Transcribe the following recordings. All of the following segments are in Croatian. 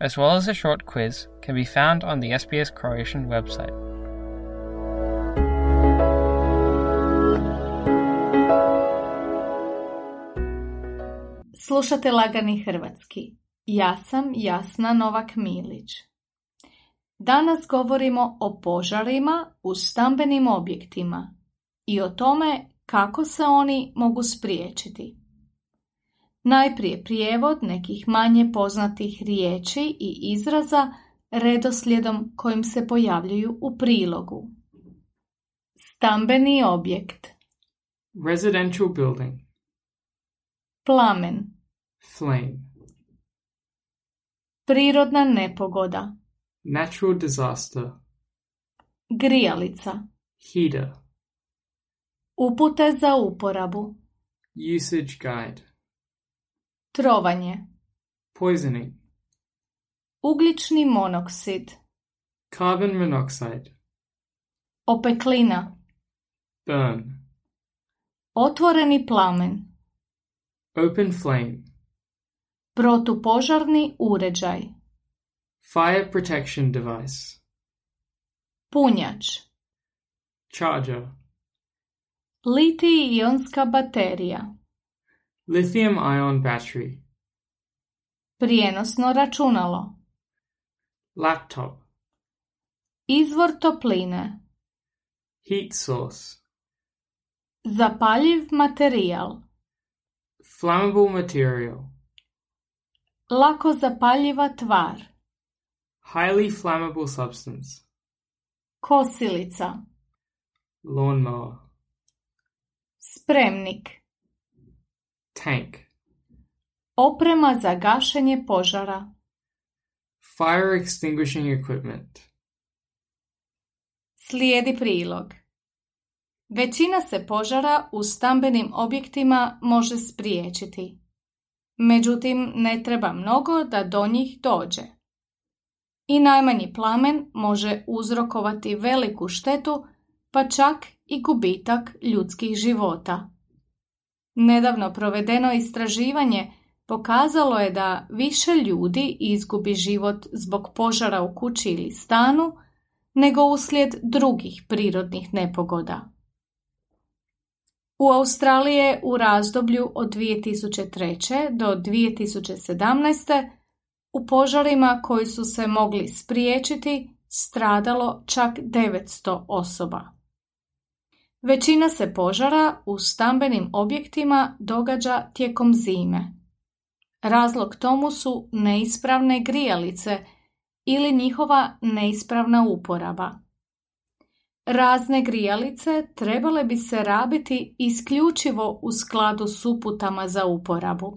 as well as a short quiz, can be found on the SBS Croatian website. Slušate Lagani Hrvatski. Ja sam Jasna Novak Milić. Danas govorimo o požarima u stambenim objektima i o tome kako se oni mogu spriječiti. Najprije prijevod nekih manje poznatih riječi i izraza redoslijedom kojim se pojavljuju u prilogu. Stambeni objekt, Residential building. plamen, Flame. prirodna nepogoda, Natural disaster. grijalica, Heater. upute za uporabu, Usage guide. Trovanje, Poisoning. ugljični monoksid, Carbon monoxide. opeklina, Burn. otvoreni plamen, Open flame. protupožarni uređaj, Fire protection device. punjač, Charger. litij-ionska baterija, Lithium ion battery. prijenosno računalo, Laptop. izvor topline, Heat source. zapaljiv materijal, Flammable material. lako zapaljiva tvar, Highly flammable substance. kosilica, Lawnmower. spremnik, Tank. oprema za gašenje požara, Fire extinguishing equipment. Slijedi prilog. Većina se požara u stambenim objektima može spriječiti. Međutim, ne treba mnogo da do njih dođe. I najmanji plamen može uzrokovati veliku štetu, pa čak i gubitak ljudskih života. Nedavno provedeno istraživanje pokazalo je da više ljudi izgubi život zbog požara u kući ili stanu, nego uslijed drugih prirodnih nepogoda. U Australiji u razdoblju od 2003. do 2017. u požarima koji su se mogli spriječiti stradalo čak 900 osoba. Većina se požara u stambenim objektima događa tijekom zime. Razlog tomu su neispravne grijalice ili njihova neispravna uporaba. Razne grijalice trebale bi se rabiti isključivo u skladu s uputama za uporabu.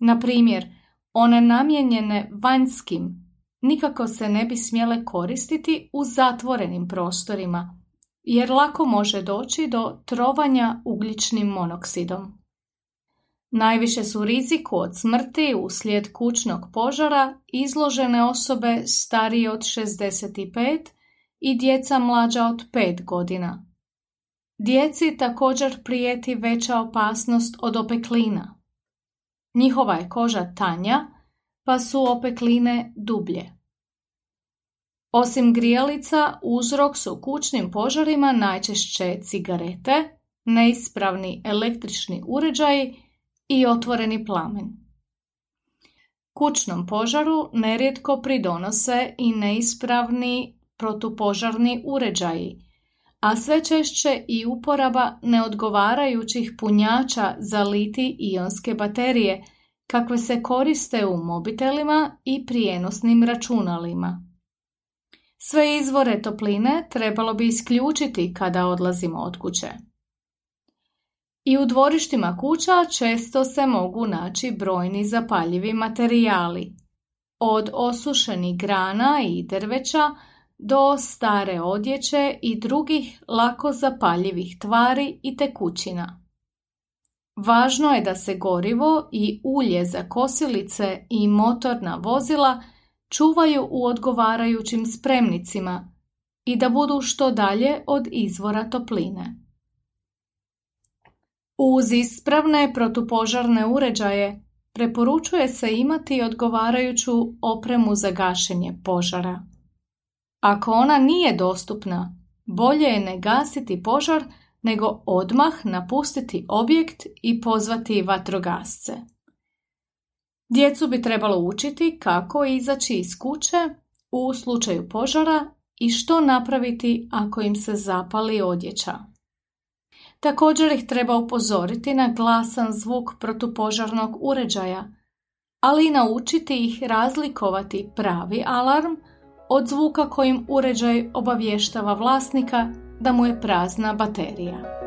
Na primjer, one namijenjene vanjskim nikako se ne bi smjele koristiti u zatvorenim prostorima, jer lako može doći do trovanja ugljičnim monoksidom. Najviše su riziku od smrti uslijed kućnog požara izložene osobe starije od 65 i djeca mlađa od 5 godina. Djeci također prijeti veća opasnost od opeklina. Njihova je koža tanja, pa su opekline dublje. Osim grijalica, uzrok su kućnim požarima najčešće cigarete, neispravni električni uređaji i otvoreni plamen. Kućnom požaru nerijetko pridonose i neispravni protupožarni uređaji, a sve češće i uporaba neodgovarajućih punjača za litij-ionske baterije, kakve se koriste u mobitelima i prijenosnim računalima. Sve izvore topline trebalo bi isključiti kada odlazimo od kuće. I u dvorištima kuća često se mogu naći brojni zapaljivi materijali, od osušenih grana i drveća do stare odjeće i drugih lako zapaljivih tvari i tekućina. Važno je da se gorivo i ulje za kosilice i motorna vozila čuvaju u odgovarajućim spremnicima i da budu što dalje od izvora topline. Uz ispravne protupožarne uređaje preporučuje se imati odgovarajuću opremu za gašenje požara. Ako ona nije dostupna, bolje je ne gasiti požar nego odmah napustiti objekt i pozvati vatrogasce. Djecu bi trebalo učiti kako izaći iz kuće u slučaju požara i što napraviti ako im se zapali odjeća. Također ih treba upozoriti na glasan zvuk protupožarnog uređaja, ali i naučiti ih razlikovati pravi alarm od zvuka kojim uređaj obavještava vlasnika da mu je prazna baterija.